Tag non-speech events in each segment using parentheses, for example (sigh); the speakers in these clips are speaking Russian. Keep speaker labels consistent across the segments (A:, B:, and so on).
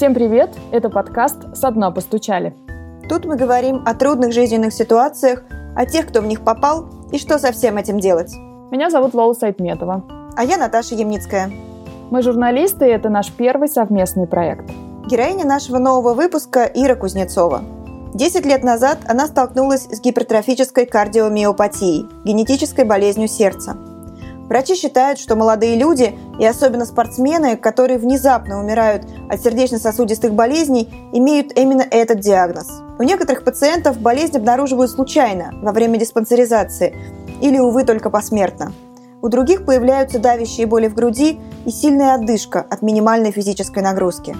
A: Всем привет! Это подкаст «Со дна постучали».
B: Тут мы говорим о трудных жизненных ситуациях, о тех, кто в них попал, и что со всем этим делать.
A: Меня зовут Лола Сайтметова.
B: А я Наташа Ямницкая.
A: Мы журналисты, и это наш первый совместный проект.
B: Героиня нашего нового выпуска Ира Кузнецова. Десять лет назад она столкнулась с гипертрофической кардиомиопатией, генетической болезнью сердца – Врачи считают, что молодые люди, и особенно спортсмены, которые внезапно умирают от сердечно-сосудистых болезней, имеют именно этот диагноз. У некоторых пациентов болезнь обнаруживают случайно, во время диспансеризации, или, увы, только посмертно. У других появляются давящие боли в груди и сильная отдышка от минимальной физической нагрузки.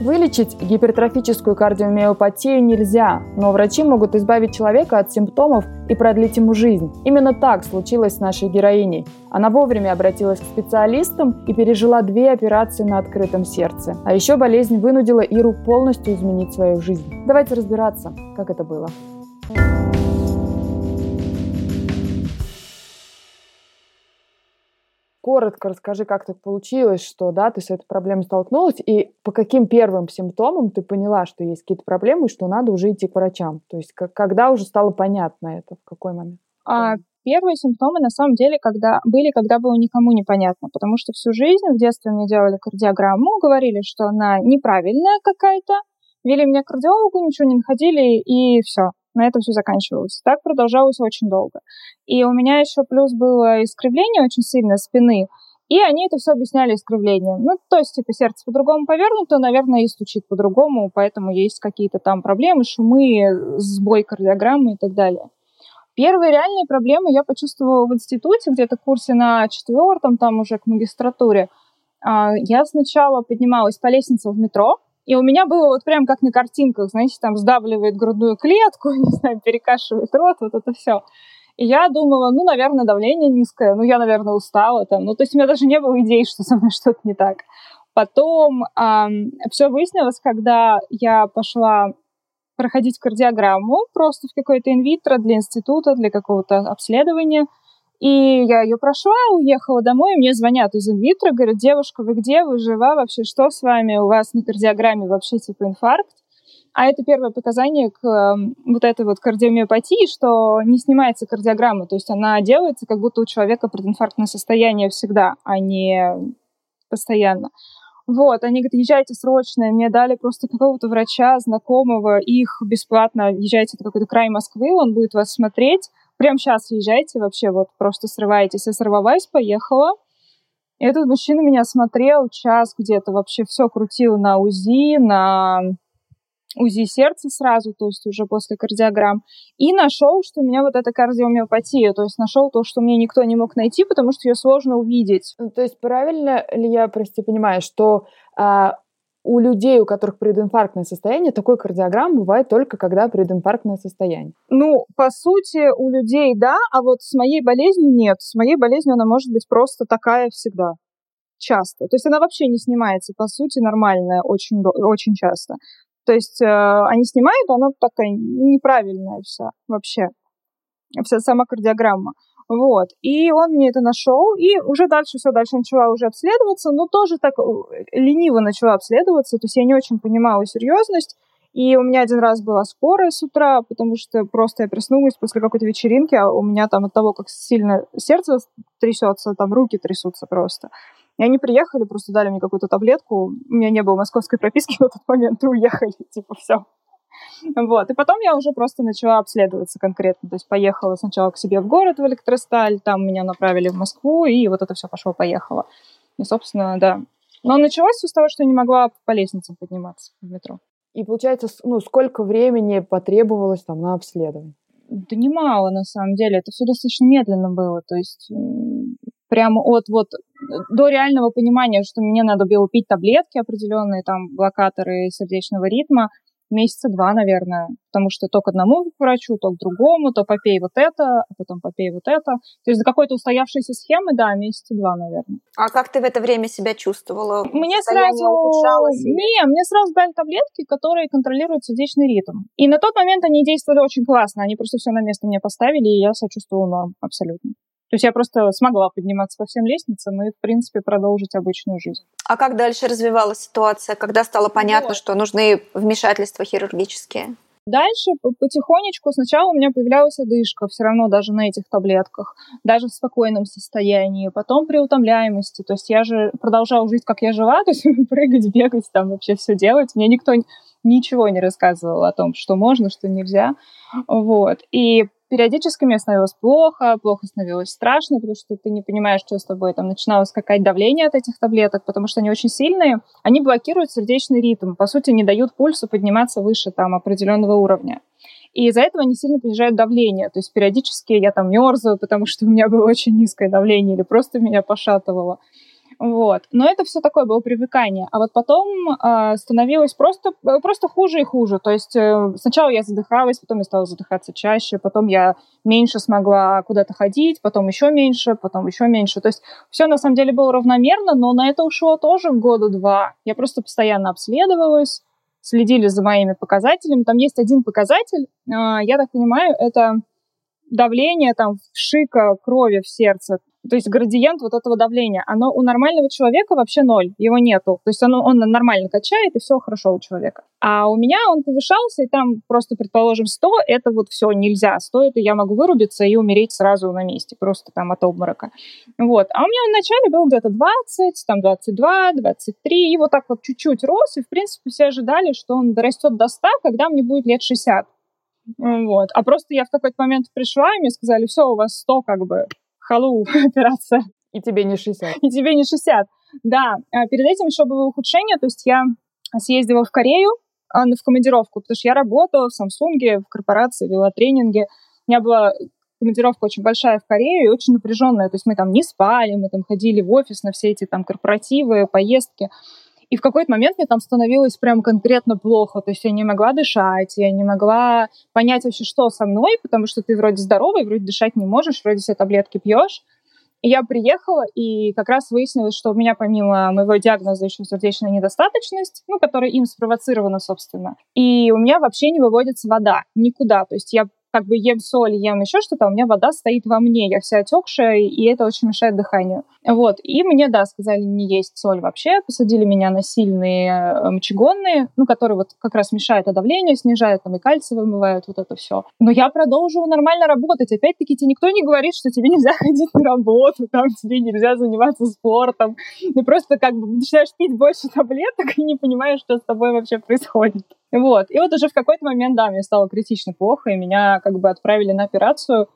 A: Вылечить гипертрофическую кардиомиопатию нельзя, но врачи могут избавить человека от симптомов и продлить ему жизнь. Именно так случилось с нашей героиней. Она вовремя обратилась к специалистам и пережила две операции на открытом сердце. А еще болезнь вынудила Иру полностью изменить свою жизнь. Давайте разбираться, как это было. Коротко расскажи, как так получилось, что да, ты с этой проблемой столкнулась, и по каким первым симптомам ты поняла, что есть какие-то проблемы, и что надо уже идти к врачам? То есть как, когда уже стало понятно это, в какой момент?
C: А, первые симптомы на самом деле когда, были, когда было никому непонятно, потому что всю жизнь в детстве мне делали кардиограмму, говорили, что она неправильная какая-то, вели меня к кардиологу, ничего не находили, и все на этом все заканчивалось. Так продолжалось очень долго. И у меня еще плюс было искривление очень сильно спины, и они это все объясняли искривлением. Ну, то есть, типа, сердце по-другому повернуто, наверное, и стучит по-другому, поэтому есть какие-то там проблемы, шумы, сбой кардиограммы и так далее. Первые реальные проблемы я почувствовала в институте, где-то в курсе на четвертом, там уже к магистратуре. А, я сначала поднималась по лестнице в метро, и у меня было вот прям как на картинках, знаете, там сдавливает грудную клетку, (laughs) не знаю, перекашивает рот, вот это все. И я думала, ну, наверное, давление низкое, ну, я, наверное, устала там. Ну, то есть у меня даже не было идей, что со мной (laughs) что-то не так. Потом эм, все выяснилось, когда я пошла проходить кардиограмму просто в какой-то инвитро для института, для какого-то обследования – и я ее прошла, уехала домой, мне звонят из инвитро, говорят, девушка, вы где, вы жива, вообще что с вами, у вас на кардиограмме вообще типа инфаркт. А это первое показание к э, вот этой вот кардиомиопатии, что не снимается кардиограмма, то есть она делается, как будто у человека прединфарктное состояние всегда, а не постоянно. Вот, они говорят, езжайте срочно. Мне дали просто какого-то врача, знакомого, их бесплатно, езжайте в какой-то край Москвы, он будет вас смотреть прямо сейчас езжайте вообще, вот просто срываетесь. Я сорвалась, поехала. И этот мужчина меня смотрел час где-то, вообще все крутил на УЗИ, на УЗИ сердца сразу, то есть уже после кардиограмм, и нашел, что у меня вот эта кардиомиопатия, то есть нашел то, что мне никто не мог найти, потому что ее сложно увидеть.
A: Ну, то есть правильно ли я, прости, понимаю, что а, у людей, у которых прединфарктное состояние, такой кардиограмм бывает только когда прединфарктное состояние.
C: Ну, по сути, у людей да, а вот с моей болезнью нет. С моей болезнью она может быть просто такая всегда. Часто. То есть она вообще не снимается, по сути, нормальная очень, очень часто. То есть э, они снимают, она такая неправильная вся вообще. Вся сама кардиограмма. Вот. И он мне это нашел, и уже дальше все, дальше начала уже обследоваться, но тоже так э, лениво начала обследоваться, то есть я не очень понимала серьезность. И у меня один раз была скорая с утра, потому что просто я проснулась после какой-то вечеринки, а у меня там от того, как сильно сердце трясется, там руки трясутся просто. И они приехали, просто дали мне какую-то таблетку. У меня не было московской прописки (laughs) в этот момент, и уехали, типа, все. Вот. И потом я уже просто начала обследоваться конкретно. То есть поехала сначала к себе в город, в Электросталь, там меня направили в Москву, и вот это все пошло-поехало. И, собственно, да. Но началось все с того, что я не могла по лестницам подниматься в метро.
A: И получается, ну, сколько времени потребовалось там на обследование?
C: Да немало, на самом деле. Это все достаточно медленно было. То есть прямо от вот до реального понимания, что мне надо было пить таблетки определенные, там, блокаторы сердечного ритма, месяца два, наверное, потому что то к одному врачу, то к другому, то попей вот это, а потом попей вот это. То есть за какой-то устоявшейся схемы, да, месяца два, наверное.
B: А как ты в это время себя чувствовала?
C: Мне сразу... Не, мне сразу дали таблетки, которые контролируют сердечный ритм. И на тот момент они действовали очень классно, они просто все на место мне поставили, и я себя чувствовала норм абсолютно. То есть я просто смогла подниматься по всем лестницам и, в принципе, продолжить обычную жизнь.
B: А как дальше развивалась ситуация, когда стало понятно, вот. что нужны вмешательства хирургические?
C: Дальше потихонечку сначала у меня появлялась одышка, все равно даже на этих таблетках, даже в спокойном состоянии, потом при утомляемости. То есть я же продолжала жить, как я жила, (laughs) то есть прыгать, бегать, там вообще все делать. Мне никто ничего не рассказывал о том, что можно, что нельзя. Вот. И периодически мне становилось плохо, плохо становилось страшно, потому что ты не понимаешь, что с тобой. Там начиналось какое-то давление от этих таблеток, потому что они очень сильные. Они блокируют сердечный ритм, по сути, не дают пульсу подниматься выше там определенного уровня. И из-за этого они сильно понижают давление. То есть периодически я там мерзаю, потому что у меня было очень низкое давление или просто меня пошатывало. Вот. Но это все такое было привыкание. А вот потом э, становилось просто, просто хуже и хуже. То есть э, сначала я задыхалась, потом я стала задыхаться чаще, потом я меньше смогла куда-то ходить, потом еще меньше, потом еще меньше. То есть все на самом деле было равномерно, но на это ушло тоже года два. Я просто постоянно обследовалась, следили за моими показателями. Там есть один показатель, э, я так понимаю, это давление там шика крови в сердце то есть градиент вот этого давления, оно у нормального человека вообще ноль, его нету. То есть оно, он нормально качает, и все хорошо у человека. А у меня он повышался, и там просто, предположим, 100, это вот все нельзя. 100 это я могу вырубиться и умереть сразу на месте, просто там от обморока. Вот. А у меня вначале был где-то 20, там 22, 23, и вот так вот чуть-чуть рос, и, в принципе, все ожидали, что он дорастет до 100, когда мне будет лет 60. Вот. А просто я в какой-то момент пришла, и мне сказали, все, у вас 100 как бы халу (laughs) операция.
A: И тебе не 60.
C: И тебе не 60. Да, а перед этим еще было ухудшение, то есть я съездила в Корею а, в командировку, потому что я работала в Samsung, в корпорации, вела тренинги. У меня была командировка очень большая в Корею и очень напряженная. То есть мы там не спали, мы там ходили в офис на все эти там корпоративы, поездки. И в какой-то момент мне там становилось прям конкретно плохо. То есть я не могла дышать, я не могла понять вообще, что со мной, потому что ты вроде здоровый, вроде дышать не можешь, вроде все таблетки пьешь. И я приехала, и как раз выяснилось, что у меня помимо моего диагноза еще сердечная недостаточность, ну, которая им спровоцирована, собственно. И у меня вообще не выводится вода никуда. То есть я как бы ем соль, ем еще что-то, а у меня вода стоит во мне, я вся отекшая, и это очень мешает дыханию. Вот, и мне, да, сказали не есть соль вообще, посадили меня на сильные э, мочегонные, ну, которые вот как раз мешают давление, снижают, там и кальций вымывают, вот это все. Но я продолжила нормально работать. Опять-таки, тебе никто не говорит, что тебе нельзя (laughs) ходить на работу, там, тебе нельзя заниматься спортом. Ты просто как бы начинаешь пить больше таблеток и не понимаешь, что с тобой вообще происходит. Вот. И вот уже в какой-то момент, да, мне стало критично плохо, и меня как бы отправили на операцию.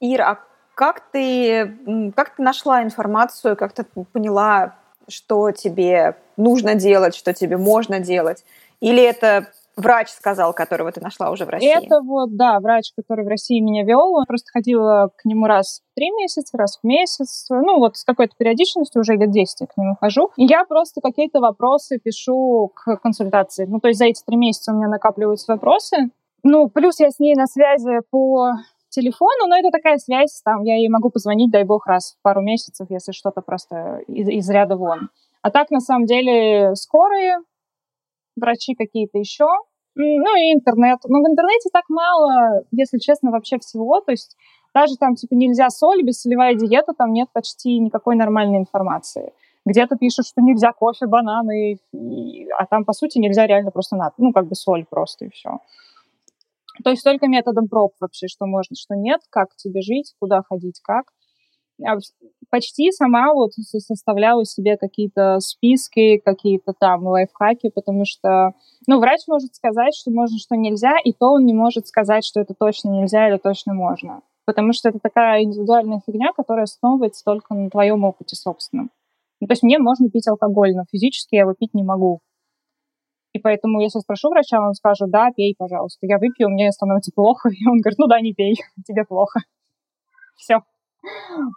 B: Ира, а как ты, как ты нашла информацию, как ты поняла, что тебе нужно делать, что тебе можно делать? Или это врач сказал, которого ты нашла уже в России?
C: Это вот, да, врач, который в России меня вел. Он просто ходила к нему раз в три месяца, раз в месяц. Ну, вот с какой-то периодичностью уже лет 10 я к нему хожу. И я просто какие-то вопросы пишу к консультации. Ну, то есть за эти три месяца у меня накапливаются вопросы. Ну, плюс я с ней на связи по телефону, но это такая связь, там я ей могу позвонить, дай бог, раз в пару месяцев, если что-то просто из, из ряда вон. А так, на самом деле, скорые, врачи какие-то еще, ну и интернет. Но в интернете так мало, если честно, вообще всего. То есть даже там типа нельзя соль, бессолевая диета, там нет почти никакой нормальной информации. Где-то пишут, что нельзя кофе, бананы, и, а там, по сути, нельзя реально просто надо, ну, как бы соль просто и все. То есть только методом проб вообще, что можно, что нет, как тебе жить, куда ходить, как. А почти сама вот составляла себе какие-то списки, какие-то там лайфхаки, потому что, ну, врач может сказать, что можно, что нельзя, и то он не может сказать, что это точно нельзя или точно можно. Потому что это такая индивидуальная фигня, которая основывается только на твоем опыте собственном. Ну, то есть мне можно пить алкоголь, но физически я его пить не могу. И поэтому, если спрошу врача, он скажет, да, пей, пожалуйста. Я выпью, мне становится плохо. (laughs) И он говорит, ну да, не пей, (laughs) тебе плохо. Все.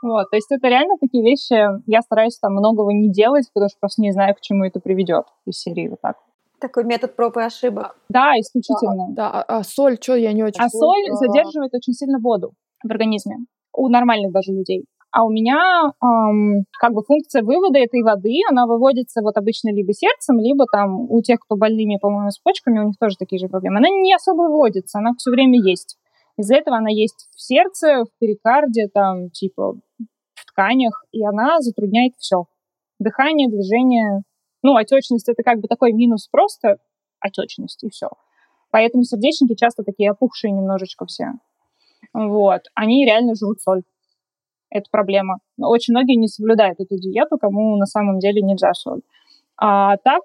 C: Вот, то есть это реально такие вещи, я стараюсь там многого не делать, потому что просто не знаю, к чему это приведет из серии вот так.
B: Такой метод проб и ошибок.
C: Да, исключительно.
A: Да, да. А, а соль, что я не очень...
C: А соль а... задерживает очень сильно воду в организме. У нормальных даже людей. А у меня эм, как бы функция вывода этой воды, она выводится вот обычно либо сердцем, либо там у тех, кто больными, по-моему, с почками, у них тоже такие же проблемы. Она не особо выводится, она все время есть. Из-за этого она есть в сердце, в перикарде, там, типа, в тканях, и она затрудняет все. Дыхание, движение. Ну, отечность — это как бы такой минус просто отечность, и все. Поэтому сердечники часто такие опухшие немножечко все. Вот. Они реально жрут соль. Это проблема. Очень многие не соблюдают эту диету, кому на самом деле нельзя соль. А так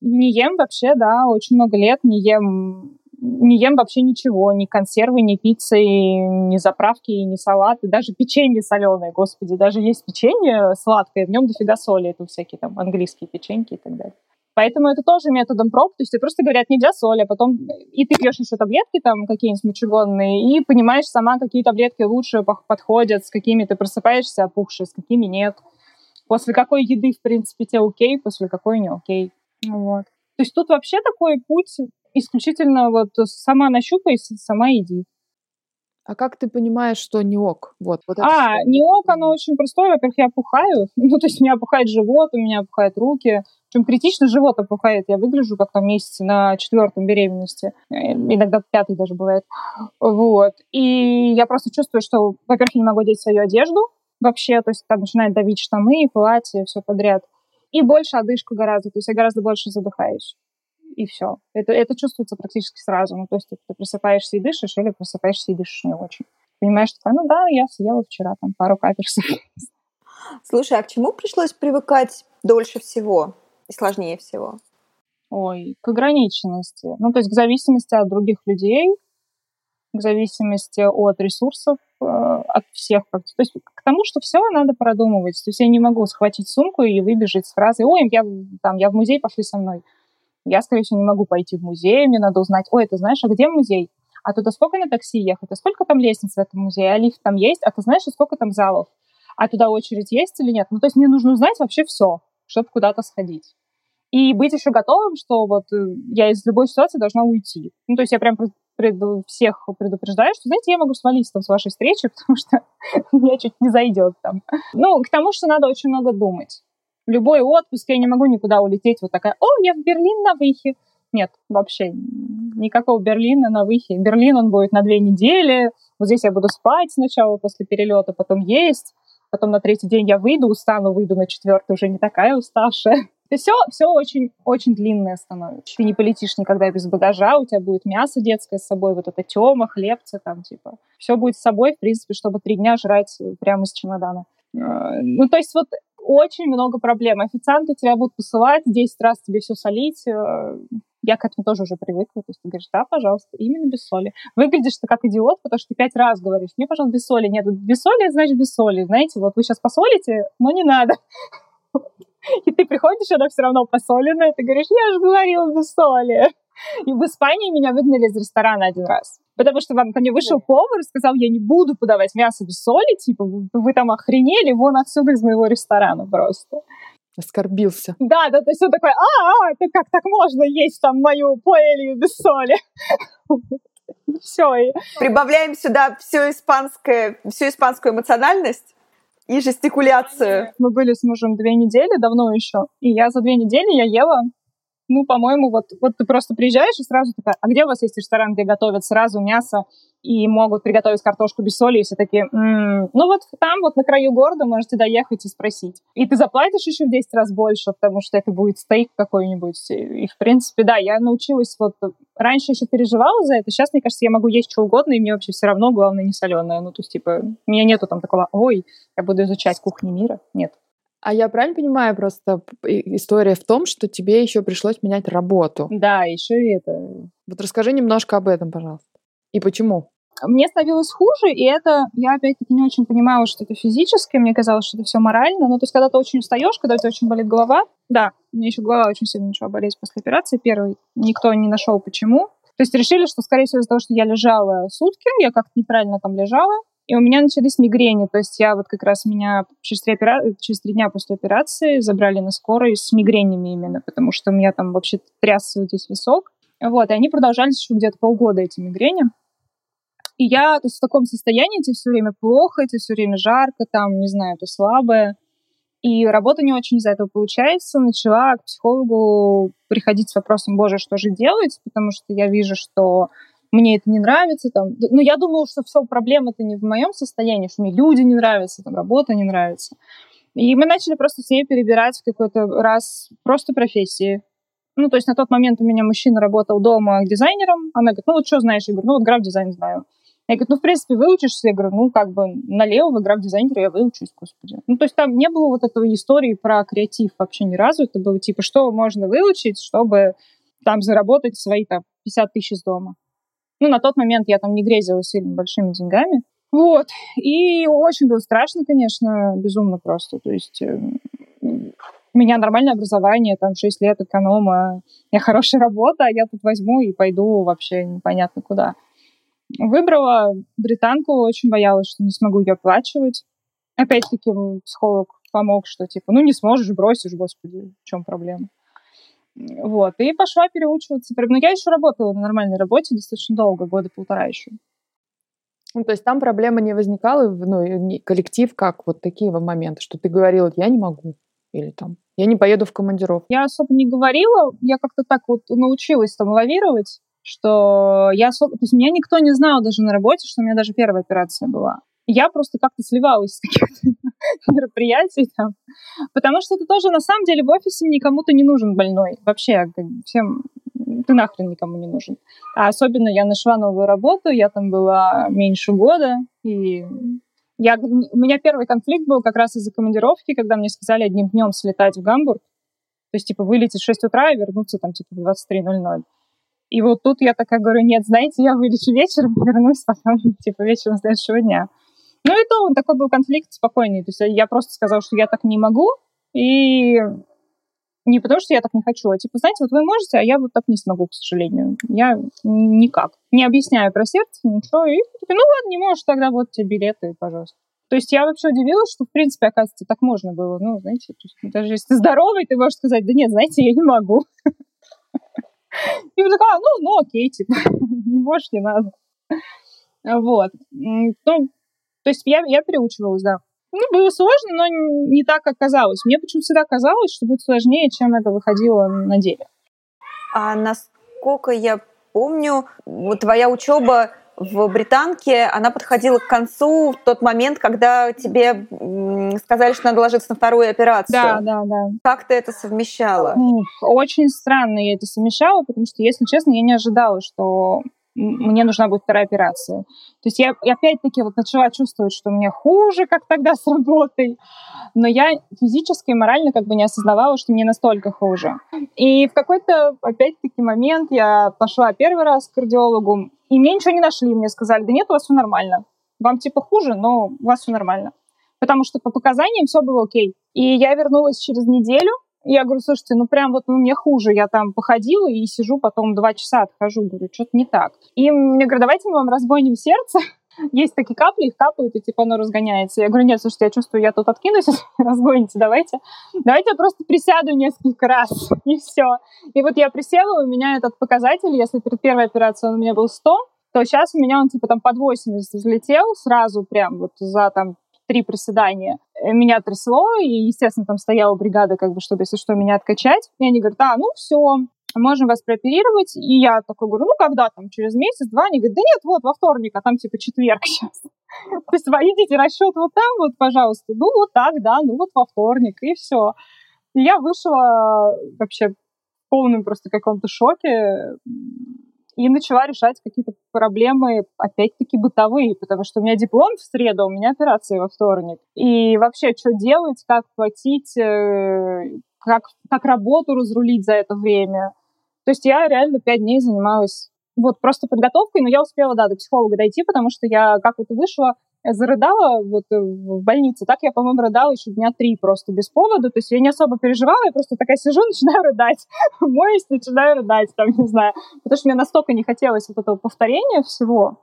C: не ем вообще, да, очень много лет не ем не ем вообще ничего, ни консервы, ни пиццы, ни заправки, ни салаты, даже печенье соленое, господи, даже есть печенье сладкое, в нем дофига соли, это всякие там английские печеньки и так далее. Поэтому это тоже методом проб, то есть тебе просто говорят, нельзя соли, а потом и ты пьешь еще таблетки там какие-нибудь мочегонные, и понимаешь сама, какие таблетки лучше подходят, с какими ты просыпаешься опухший, с какими нет. После какой еды, в принципе, тебе окей, после какой не окей. Вот. То есть тут вообще такой путь исключительно вот сама нащупай, сама иди.
A: А как ты понимаешь, что не ок? Вот, вот
C: а, не ок, оно очень простое. Во-первых, я опухаю. (laughs) Ну, то есть у меня опухает живот, у меня опухают руки. Причем критично живот опухает. Я выгляжу как там месяц на четвертом беременности. Э, иногда пятый даже бывает. Вот. И я просто чувствую, что, во-первых, я не могу одеть свою одежду вообще. То есть там начинает давить штаны, платье, все подряд. И больше одышка гораздо. То есть я гораздо больше задыхаюсь и все. Это, это чувствуется практически сразу. Ну, то есть ты, просыпаешься и дышишь, или просыпаешься и дышишь не очень. Понимаешь, что, ну да, я съела вчера там пару каперсов.
B: Слушай, а к чему пришлось привыкать дольше всего и сложнее всего?
C: Ой, к ограниченности. Ну, то есть к зависимости от других людей, к зависимости от ресурсов, э, от всех. То есть к тому, что все надо продумывать. То есть я не могу схватить сумку и выбежать с фразой «Ой, я, там, я в музей, пошли со мной». Я, скорее всего, не могу пойти в музей, мне надо узнать, ой, ты знаешь, а где музей? А туда сколько на такси ехать? А сколько там лестниц в этом музее? А лифт там есть? А ты знаешь, а сколько там залов? А туда очередь есть или нет? Ну, то есть мне нужно узнать вообще все, чтобы куда-то сходить. И быть еще готовым, что вот э, я из любой ситуации должна уйти. Ну, то есть я прям пред, всех предупреждаю, что, знаете, я могу свалить там с вашей встречи, (laughs) потому что меня чуть не зайдет там. Ну, к тому, что надо очень много думать любой отпуск, я не могу никуда улететь вот такая, о, я в Берлин на выхе. Нет, вообще никакого Берлина на выхе. Берлин, он будет на две недели. Вот здесь я буду спать сначала после перелета, потом есть. Потом на третий день я выйду, устану, выйду на четвертый, уже не такая уставшая. (laughs) И все, все очень, очень длинное становится. Ты не полетишь никогда без багажа, у тебя будет мясо детское с собой, вот это тема, хлебцы там, типа. Все будет с собой, в принципе, чтобы три дня жрать прямо из чемодана. А, ну, то есть вот очень много проблем. Официанты тебя будут посылать 10 раз тебе все солить. Э, я к этому тоже уже привыкла. То есть ты говоришь, да, пожалуйста, именно без соли. Выглядишь ты как идиот, потому что ты пять раз говоришь, мне, пожалуйста, без соли. Нет, без соли, значит, без соли. Знаете, вот вы сейчас посолите, но не надо. И ты приходишь, она все равно посоленная, ты говоришь, я же говорила без соли. И в Испании меня выгнали из ресторана один раз. Потому что вам ко мне вышел повар и сказал, я не буду подавать мясо без соли, типа, вы, вы там охренели, вон отсюда из моего ресторана просто.
A: Оскорбился.
C: Да, да, то есть он такой, а, а, это как так можно есть там мою паэлью без соли? (laughs) Все.
B: Прибавляем сюда всю испанское, всю испанскую эмоциональность и жестикуляцию.
C: Мы были с мужем две недели, давно еще, и я за две недели я ела ну, по-моему, вот, вот ты просто приезжаешь и сразу такая, а где у вас есть ресторан, где готовят сразу мясо и могут приготовить картошку без соли, и все такие, м-м, ну вот там, вот на краю города можете доехать и спросить. И ты заплатишь еще в 10 раз больше, потому что это будет стейк какой-нибудь. И, в принципе, да, я научилась вот... Раньше еще переживала за это, сейчас, мне кажется, я могу есть что угодно, и мне вообще все равно, главное, не соленое. Ну, то есть, типа, у меня нету там такого, ой, я буду изучать кухни мира. Нет.
A: А я правильно понимаю, просто история в том, что тебе еще пришлось менять работу.
C: Да, еще и это.
A: Вот расскажи немножко об этом, пожалуйста. И почему?
C: Мне становилось хуже, и это, я опять-таки не очень понимала, что это физически, мне казалось, что это все морально. Ну, то есть, когда ты очень устаешь, когда у тебя очень болит голова, да, мне еще голова очень сильно начала болеть после операции первой, никто не нашел почему. То есть решили, что, скорее всего, из-за того, что я лежала сутки, я как-то неправильно там лежала, и у меня начались мигрени. То есть я вот как раз меня через три, опера... через три дня после операции забрали на скорой с мигренями именно, потому что у меня там вообще трясся вот здесь висок. Вот, и они продолжались еще где-то полгода, эти мигрени. И я то есть, в таком состоянии, тебе все время плохо, тебе все время жарко, там, не знаю, то слабое. И работа не очень из-за этого получается. Начала к психологу приходить с вопросом, боже, что же делать? Потому что я вижу, что мне это не нравится, там, ну, я думала, что все, проблема-то не в моем состоянии, что мне люди не нравятся, там, работа не нравится. И мы начали просто с ней перебирать в какой-то раз просто профессии. Ну, то есть на тот момент у меня мужчина работал дома дизайнером. Она говорит, ну вот что знаешь? Я говорю, ну вот граф-дизайн знаю. Я говорю, ну, в принципе, выучишься. Я говорю, ну, как бы налево в граф-дизайнера я выучусь, господи. Ну, то есть там не было вот этого истории про креатив вообще ни разу. Это было типа, что можно выучить, чтобы там заработать свои там 50 тысяч из дома. Ну, на тот момент я там не грезила сильно большими деньгами. Вот. И очень было страшно, конечно, безумно просто. То есть э, у меня нормальное образование, там 6 лет эконома, я хорошая работа, а я тут возьму и пойду вообще непонятно куда. Выбрала британку, очень боялась, что не смогу ее оплачивать. Опять-таки психолог помог, что типа, ну не сможешь, бросишь, господи, в чем проблема. Вот, и пошла переучиваться. Но я еще работала на нормальной работе достаточно долго, года полтора еще.
A: Ну, то есть там проблема не возникала, ну, коллектив как вот такие моменты, что ты говорила, я не могу, или там, я не поеду в командировку.
C: Я особо не говорила, я как-то так вот научилась там лавировать, что я особо... То есть меня никто не знал даже на работе, что у меня даже первая операция была я просто как-то сливалась с каких-то (laughs) мероприятий там. Потому что это тоже, на самом деле, в офисе никому-то не нужен больной. Вообще, всем ты нахрен никому не нужен. А особенно я нашла новую работу, я там была меньше года, и я, у меня первый конфликт был как раз из-за командировки, когда мне сказали одним днем слетать в Гамбург. То есть, типа, вылететь в 6 утра и вернуться там, типа, в 23.00. И вот тут я такая говорю, нет, знаете, я вылечу вечером, (laughs) вернусь потом, типа, вечером следующего дня. Ну и то он такой был конфликт спокойный. То есть я просто сказала, что я так не могу, и не потому, что я так не хочу, а типа, знаете, вот вы можете, а я вот так не смогу, к сожалению. Я никак. Не объясняю про сердце, ничего. И типа, ну ладно, не можешь, тогда вот тебе билеты, пожалуйста. То есть я вообще удивилась, что, в принципе, оказывается, так можно было. Ну, знаете, даже если ты здоровый, ты можешь сказать, да нет, знаете, я не могу. И вы такая, ну, ну окей, типа, (laughs) не можешь, не надо. Вот. Ну, то есть я, я переучивалась, да. Ну, было сложно, но не так, как казалось. Мне почему-то всегда казалось, что будет сложнее, чем это выходило на деле.
B: А насколько я помню, твоя учеба в британке, она подходила к концу в тот момент, когда тебе сказали, что надо ложиться на вторую операцию.
C: Да, да, да.
B: Как ты это совмещала?
C: Очень странно я это совмещала, потому что, если честно, я не ожидала, что мне нужна будет вторая операция. То есть я, я опять-таки вот начала чувствовать, что мне хуже, как тогда с работой, но я физически и морально как бы не осознавала, что мне настолько хуже. И в какой-то, опять-таки, момент я пошла первый раз к кардиологу, и мне ничего не нашли. Мне сказали, да нет, у вас все нормально. Вам типа хуже, но у вас все нормально. Потому что по показаниям все было окей. И я вернулась через неделю, я говорю, слушайте, ну прям вот ну, мне хуже. Я там походила и сижу, потом два часа отхожу. Говорю, что-то не так. И мне говорят, давайте мы вам разгоним сердце. (laughs) Есть такие капли, их капают, и типа оно разгоняется. Я говорю, нет, слушайте, я чувствую, я тут откинусь, (laughs) разгоните, давайте. Давайте я просто присяду несколько раз, (laughs) и все. И вот я присела, у меня этот показатель, если перед первой операцией он у меня был 100, то сейчас у меня он типа там под 80 взлетел сразу прям вот за там три приседания. Э, меня трясло, и, естественно, там стояла бригада, как бы, чтобы, если что, меня откачать. И они говорят, а, ну все, можем вас прооперировать. И я такой говорю, ну когда там, через месяц-два? Они говорят, да нет, вот во вторник, а там типа четверг (laughs) сейчас. То есть вы идите расчет вот там вот, пожалуйста. Ну вот так, да, ну вот во вторник, и все. И я вышла вообще в полном просто каком-то шоке и начала решать какие-то проблемы, опять-таки, бытовые, потому что у меня диплом в среду, у меня операция во вторник. И вообще, что делать, как платить, э, как, как работу разрулить за это время. То есть я реально пять дней занималась вот просто подготовкой, но я успела, да, до психолога дойти, потому что я как вот вышла зарыдала вот э, в больнице. Так я, по-моему, рыдала еще дня три просто без повода. То есть я не особо переживала, я просто такая сижу, (laughs) начинаю рыдать. Моюсь, начинаю рыдать, там, не знаю. Потому что мне настолько не хотелось вот этого повторения всего.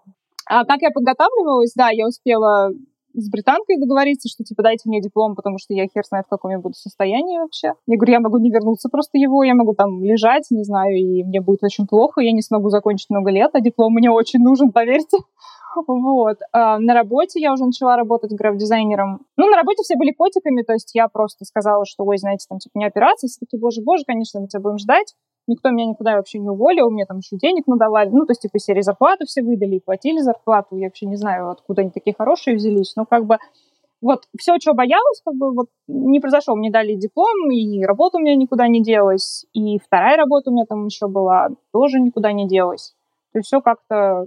C: А как я подготавливалась, да, я успела с британкой договориться, что типа дайте мне диплом, потому что я хер знает, в каком я буду состоянии вообще. Я говорю, я могу не вернуться просто его, я могу там лежать, не знаю, и мне будет очень плохо, я не смогу закончить много лет, а диплом мне очень нужен, поверьте. Вот. А на работе я уже начала работать граф-дизайнером. Ну, на работе все были котиками, то есть я просто сказала, что, ой, знаете, там, типа, не операция, все такие, боже, боже, конечно, мы тебя будем ждать. никто меня никуда вообще не уволил, мне там еще денег надавали, ну, то есть, типа, серии зарплаты все выдали, и платили зарплату, я вообще не знаю, откуда они такие хорошие взялись, но как бы вот все, чего боялась, как бы вот не произошло. Мне дали диплом, и работа у меня никуда не делась, и вторая работа у меня там еще была, тоже никуда не делась. То есть все как-то...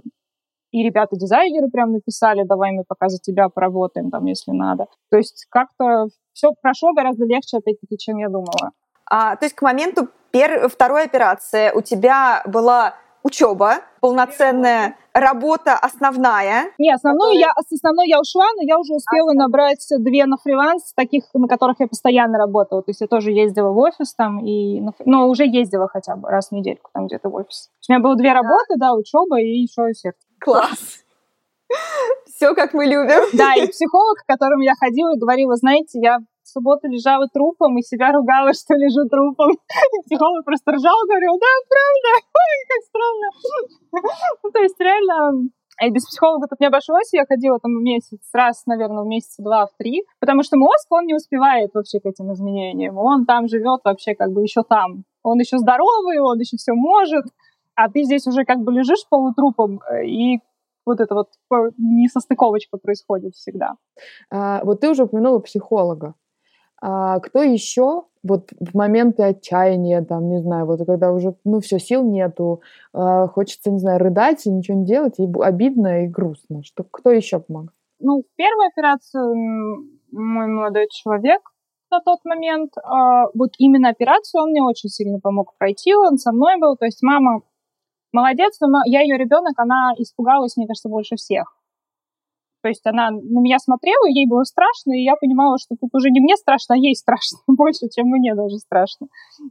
C: И ребята-дизайнеры прям написали, давай мы пока за тебя поработаем, там, если надо. То есть как-то все прошло гораздо легче, опять-таки, чем я думала.
B: А, то есть к моменту пер... второй операции у тебя была учеба, полноценная работа основная.
C: Не, основную которая... я, с основной я ушла, но я уже успела а, набрать две на фриланс, таких, на которых я постоянно работала. То есть я тоже ездила в офис там, и, но уже ездила хотя бы раз в недельку там где-то в офис. У меня было две работы, да, учеба и еще сердце.
B: Класс. Все, как мы любим.
C: Да, и психолог, к которому я ходила говорила, знаете, я в субботу лежала трупом и себя ругала, (laughs) что лежу трупом. И психолог просто ржал, говорил, да, правда, ой, как странно. Ну, то есть реально и без психолога тут не обошлось, я ходила там месяц, раз, наверное, в месяц два, в три, потому что мозг, он не успевает вообще к этим изменениям, он там живет вообще как бы еще там. Он еще здоровый, он еще все может, а ты здесь уже как бы лежишь полутрупом, э, и вот это вот несостыковочка происходит всегда.
A: А, вот ты уже упомянула психолога. А кто еще вот в моменты отчаяния, там, не знаю, вот когда уже, ну, все, сил нету, э, хочется, не знаю, рыдать и ничего не делать, и обидно, и грустно. Что, кто еще помог?
C: Ну, в первую операцию мой молодой человек на тот момент, э, вот именно операцию он мне очень сильно помог пройти, он со мной был, то есть мама молодец, но я ее ребенок, она испугалась, мне кажется, больше всех. То есть она на меня смотрела, ей было страшно, и я понимала, что тут уже не мне страшно, а ей страшно (laughs) больше, чем мне даже страшно.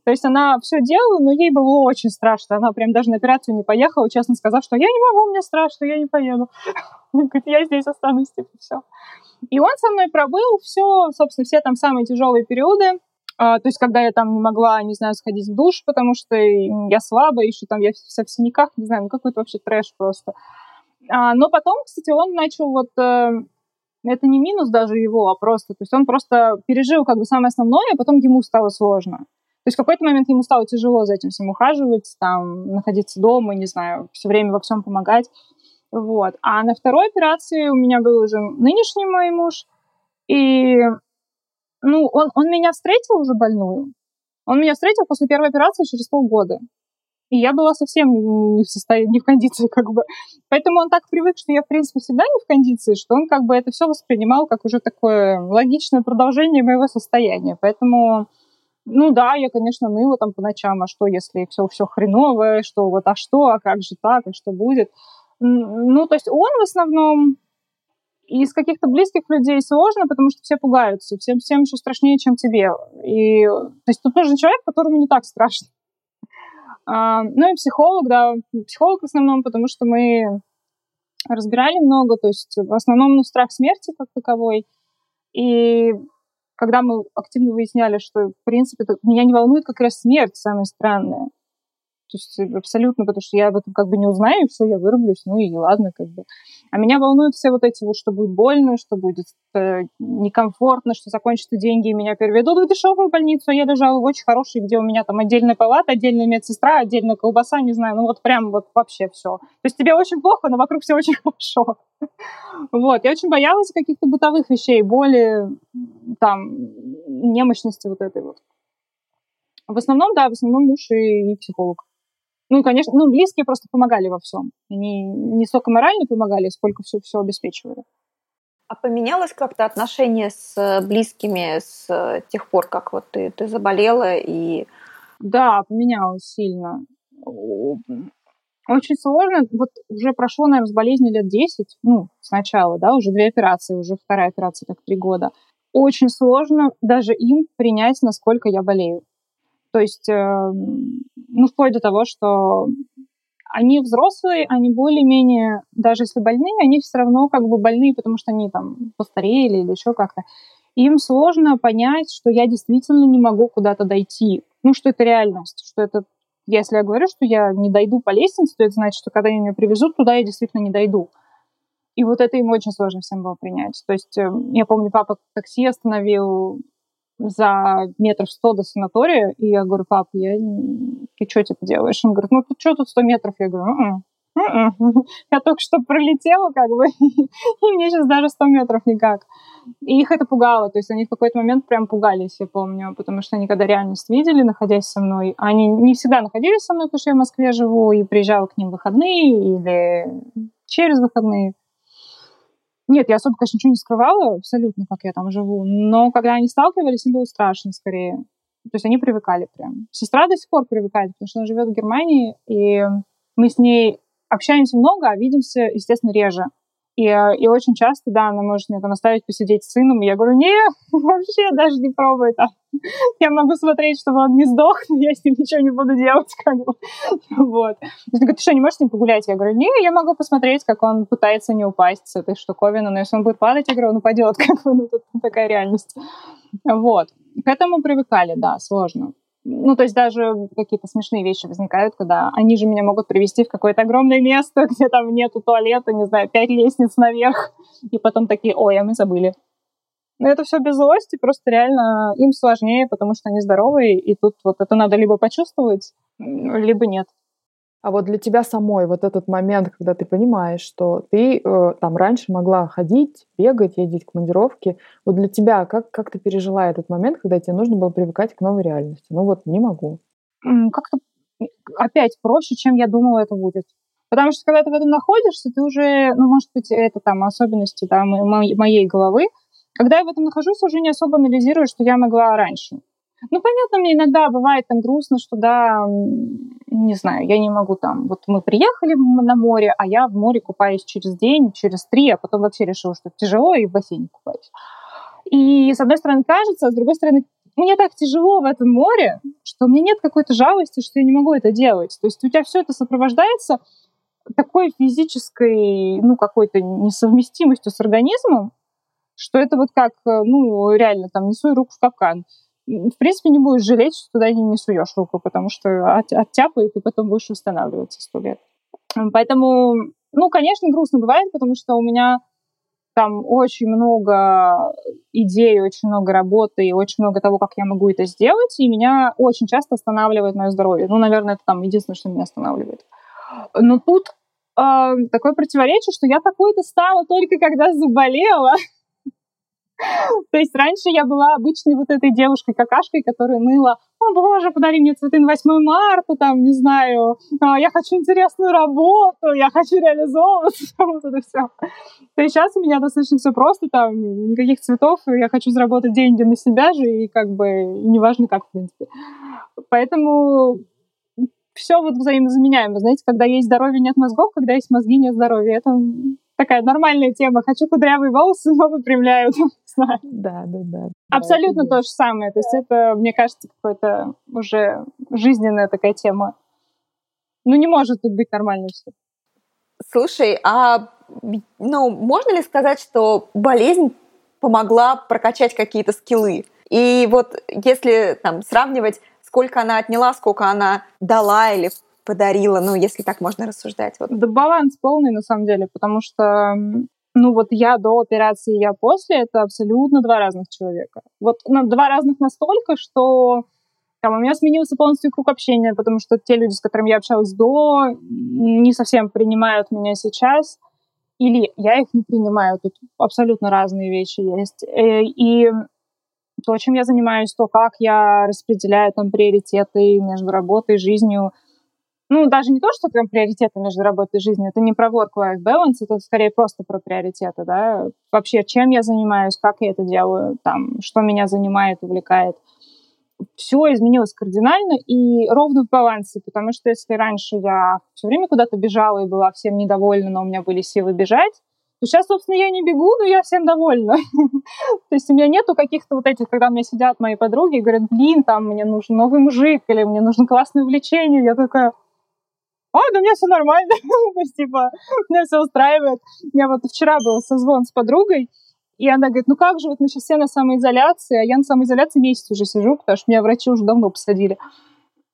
C: То есть она все делала, но ей было очень страшно. Она прям даже на операцию не поехала, честно сказав, что я не могу, мне страшно, я не поеду. (laughs) Говорит, я здесь останусь, типа, все. И он со мной пробыл все, собственно, все там самые тяжелые периоды. А, то есть, когда я там не могла, не знаю, сходить в душ, потому что я слабая, еще там я вся в синяках, не знаю, ну какой-то вообще трэш просто. А, но потом, кстати, он начал вот... Э, это не минус даже его, а просто... То есть он просто пережил как бы самое основное, а потом ему стало сложно. То есть в какой-то момент ему стало тяжело за этим всем ухаживать, там, находиться дома, не знаю, все время во всем помогать. Вот. А на второй операции у меня был уже нынешний мой муж, и ну, он, он меня встретил уже больную. Он меня встретил после первой операции через полгода. И я была совсем не в состоянии, не в кондиции, (laughs) как бы. Поэтому он так привык, что я, в принципе, всегда не в кондиции, что он как бы это все воспринимал как уже такое логичное продолжение моего состояния. Поэтому, ну да, я, конечно, ныла там по ночам, а что, если все, все хреновое, что вот, а что, а как же так, а что будет. Ну, то есть он в основном из каких-то близких людей сложно, потому что все пугаются, всем, всем еще страшнее, чем тебе. И, то есть тут нужен человек, которому не так страшно. (laughs) А, ну и психолог, да, психолог в основном, потому что мы разбирали много, то есть в основном ну, страх смерти как таковой. И когда мы активно выясняли, что, в принципе, меня не волнует как раз смерть, самое странное. То есть абсолютно, потому что я об этом как бы не узнаю, и все, я вырублюсь, ну и ладно, как бы. А меня волнуют все вот эти вот, что будет больно, что будет э, некомфортно, что закончатся деньги, и меня переведут в дешевую больницу, а я лежала в очень хорошей, где у меня там отдельная палата, отдельная медсестра, отдельная колбаса, не знаю, ну вот прям вот вообще все. То есть тебе очень плохо, но вокруг все очень (laughs) хорошо. Вот, я очень боялась каких-то бытовых вещей, боли, там, немощности вот этой вот. В основном, да, в основном муж и, и психолог. Ну, конечно, ну, близкие просто помогали во всем. Они не столько морально помогали, сколько все, все обеспечивали.
B: А поменялось как-то отношение с близкими с тех пор, как вот ты, ты заболела и...
C: Да, поменялось сильно. Очень сложно. Вот уже прошло, наверное, с болезни лет 10, ну, сначала, да, уже две операции, уже вторая операция, так три года. Очень сложно даже им принять, насколько я болею. То есть, эм, ну, вплоть до того, что они взрослые, они более-менее, даже если больные, они все равно как бы больные, потому что они там постарели или еще как-то. Им сложно понять, что я действительно не могу куда-то дойти. Ну, что это реальность, что это... Если я говорю, что я не дойду по лестнице, то это значит, что когда они меня привезут, туда я действительно не дойду. И вот это им очень сложно всем было принять. То есть эм, я помню, папа такси остановил за метров сто до санатория, и я говорю, пап, я... ты что типа делаешь? Он говорит, ну ты что тут сто метров? Я говорю, «М-м, м-м». (laughs) я только что пролетела, как бы, (laughs) и мне сейчас даже 100 метров никак. И их это пугало, то есть они в какой-то момент прям пугались, я помню, потому что они когда реальность видели, находясь со мной, они не всегда находились со мной, потому что я в Москве живу, и приезжала к ним в выходные или через выходные. Нет, я особо, конечно, ничего не скрывала абсолютно, как я там живу, но когда они сталкивались, им было страшно скорее. То есть они привыкали прям. Сестра до сих пор привыкает, потому что она живет в Германии, и мы с ней общаемся много, а видимся, естественно, реже. И, э, и очень часто, да, она может меня там оставить посидеть с сыном, и я говорю, не, (laughs) вообще даже не пробуй это. (laughs) Я могу смотреть, чтобы он не сдох, но я с ним ничего не буду делать, (laughs) как бы. Вот. Он говорит, ты что, не можешь с ним погулять? Я говорю, не, я могу посмотреть, как он пытается не упасть с этой штуковины, но если он будет падать, я говорю, он упадет, как бы, ну, тут такая реальность. Вот. К этому привыкали, да, сложно. Ну, то есть даже какие-то смешные вещи возникают, когда они же меня могут привести в какое-то огромное место, (laughs) где там нету туалета, не знаю, пять лестниц наверх, и потом такие, ой, а мы забыли. Но это все без злости, просто реально им сложнее, потому что они здоровые, и тут вот это надо либо почувствовать, либо нет.
A: А вот для тебя самой вот этот момент, когда ты понимаешь, что ты э, там раньше могла ходить, бегать, ездить в командировки, вот для тебя как, как ты пережила этот момент, когда тебе нужно было привыкать к новой реальности? Ну вот не могу.
C: Как-то опять проще, чем я думала это будет. Потому что когда ты в этом находишься, ты уже, ну, может быть, это там особенности да, моей головы. Когда я в этом нахожусь, уже не особо анализирую, что я могла раньше. Ну, понятно, мне иногда бывает там грустно, что да, не знаю, я не могу там, вот мы приехали на море, а я в море купаюсь через день, через три, а потом вообще решила, что тяжело, и в бассейне купаюсь. И с одной стороны кажется, а с другой стороны мне так тяжело в этом море, что у меня нет какой-то жалости, что я не могу это делать. То есть у тебя все это сопровождается такой физической, ну, какой-то несовместимостью с организмом, что это вот как, э, ну, реально, там, не суй руку в капкан в принципе, не будешь жалеть, что туда не, не суешь руку, потому что от, оттяпает, и потом будешь восстанавливаться сто лет. Поэтому, ну, конечно, грустно бывает, потому что у меня там очень много идей, очень много работы и очень много того, как я могу это сделать, и меня очень часто останавливает мое здоровье. Ну, наверное, это там единственное, что меня останавливает. Но тут э, такое противоречие, что я такой-то стала только когда заболела. (laughs) То есть раньше я была обычной вот этой девушкой-какашкой, которая ныла, о боже, подари мне цветы на 8 марта, там, не знаю, «А, я хочу интересную работу, я хочу реализовываться, (laughs) вот это все. То есть сейчас у меня достаточно все просто, там, никаких цветов, я хочу заработать деньги на себя же, и как бы, и неважно как, в принципе. Поэтому все вот взаимозаменяемо. Знаете, когда есть здоровье, нет мозгов, когда есть мозги, нет здоровья. Это такая нормальная тема. Хочу кудрявые волосы, (laughs) но выпрямляют.
A: Да, да, да.
C: Абсолютно то же самое. То есть это, мне кажется, какая-то уже жизненная такая тема. Ну, не может тут быть нормально все.
B: Слушай, а ну, можно ли сказать, что болезнь помогла прокачать какие-то скиллы? И вот если там сравнивать, сколько она отняла, сколько она дала или подарила, ну, если так можно рассуждать. Вот.
C: Да баланс полный, на самом деле, потому что ну вот я до операции, я после, это абсолютно два разных человека. Вот ну, два разных настолько, что там, у меня сменился полностью круг общения, потому что те люди, с которыми я общалась до, не совсем принимают меня сейчас, или я их не принимаю. Тут абсолютно разные вещи есть. Э, и то, чем я занимаюсь, то, как я распределяю там приоритеты между работой, жизнью, ну, даже не то, что прям приоритеты между работой и жизнью, это не про work-life balance, это скорее просто про приоритеты, да, вообще, чем я занимаюсь, как я это делаю, там, что меня занимает, увлекает. Все изменилось кардинально и ровно в балансе, потому что если раньше я все время куда-то бежала и была всем недовольна, но у меня были силы бежать, то сейчас, собственно, я не бегу, но я всем довольна. (laughs) То есть у меня нету каких-то вот этих, когда у меня сидят мои подруги и говорят, блин, там, мне нужен новый мужик, или мне нужно классное увлечение. Я такая, а, да у меня все нормально, (laughs) то есть, типа, меня все устраивает. У меня вот вчера был созвон с подругой, и она говорит, ну как же, вот мы сейчас все на самоизоляции, а я на самоизоляции месяц уже сижу, потому что меня врачи уже давно посадили.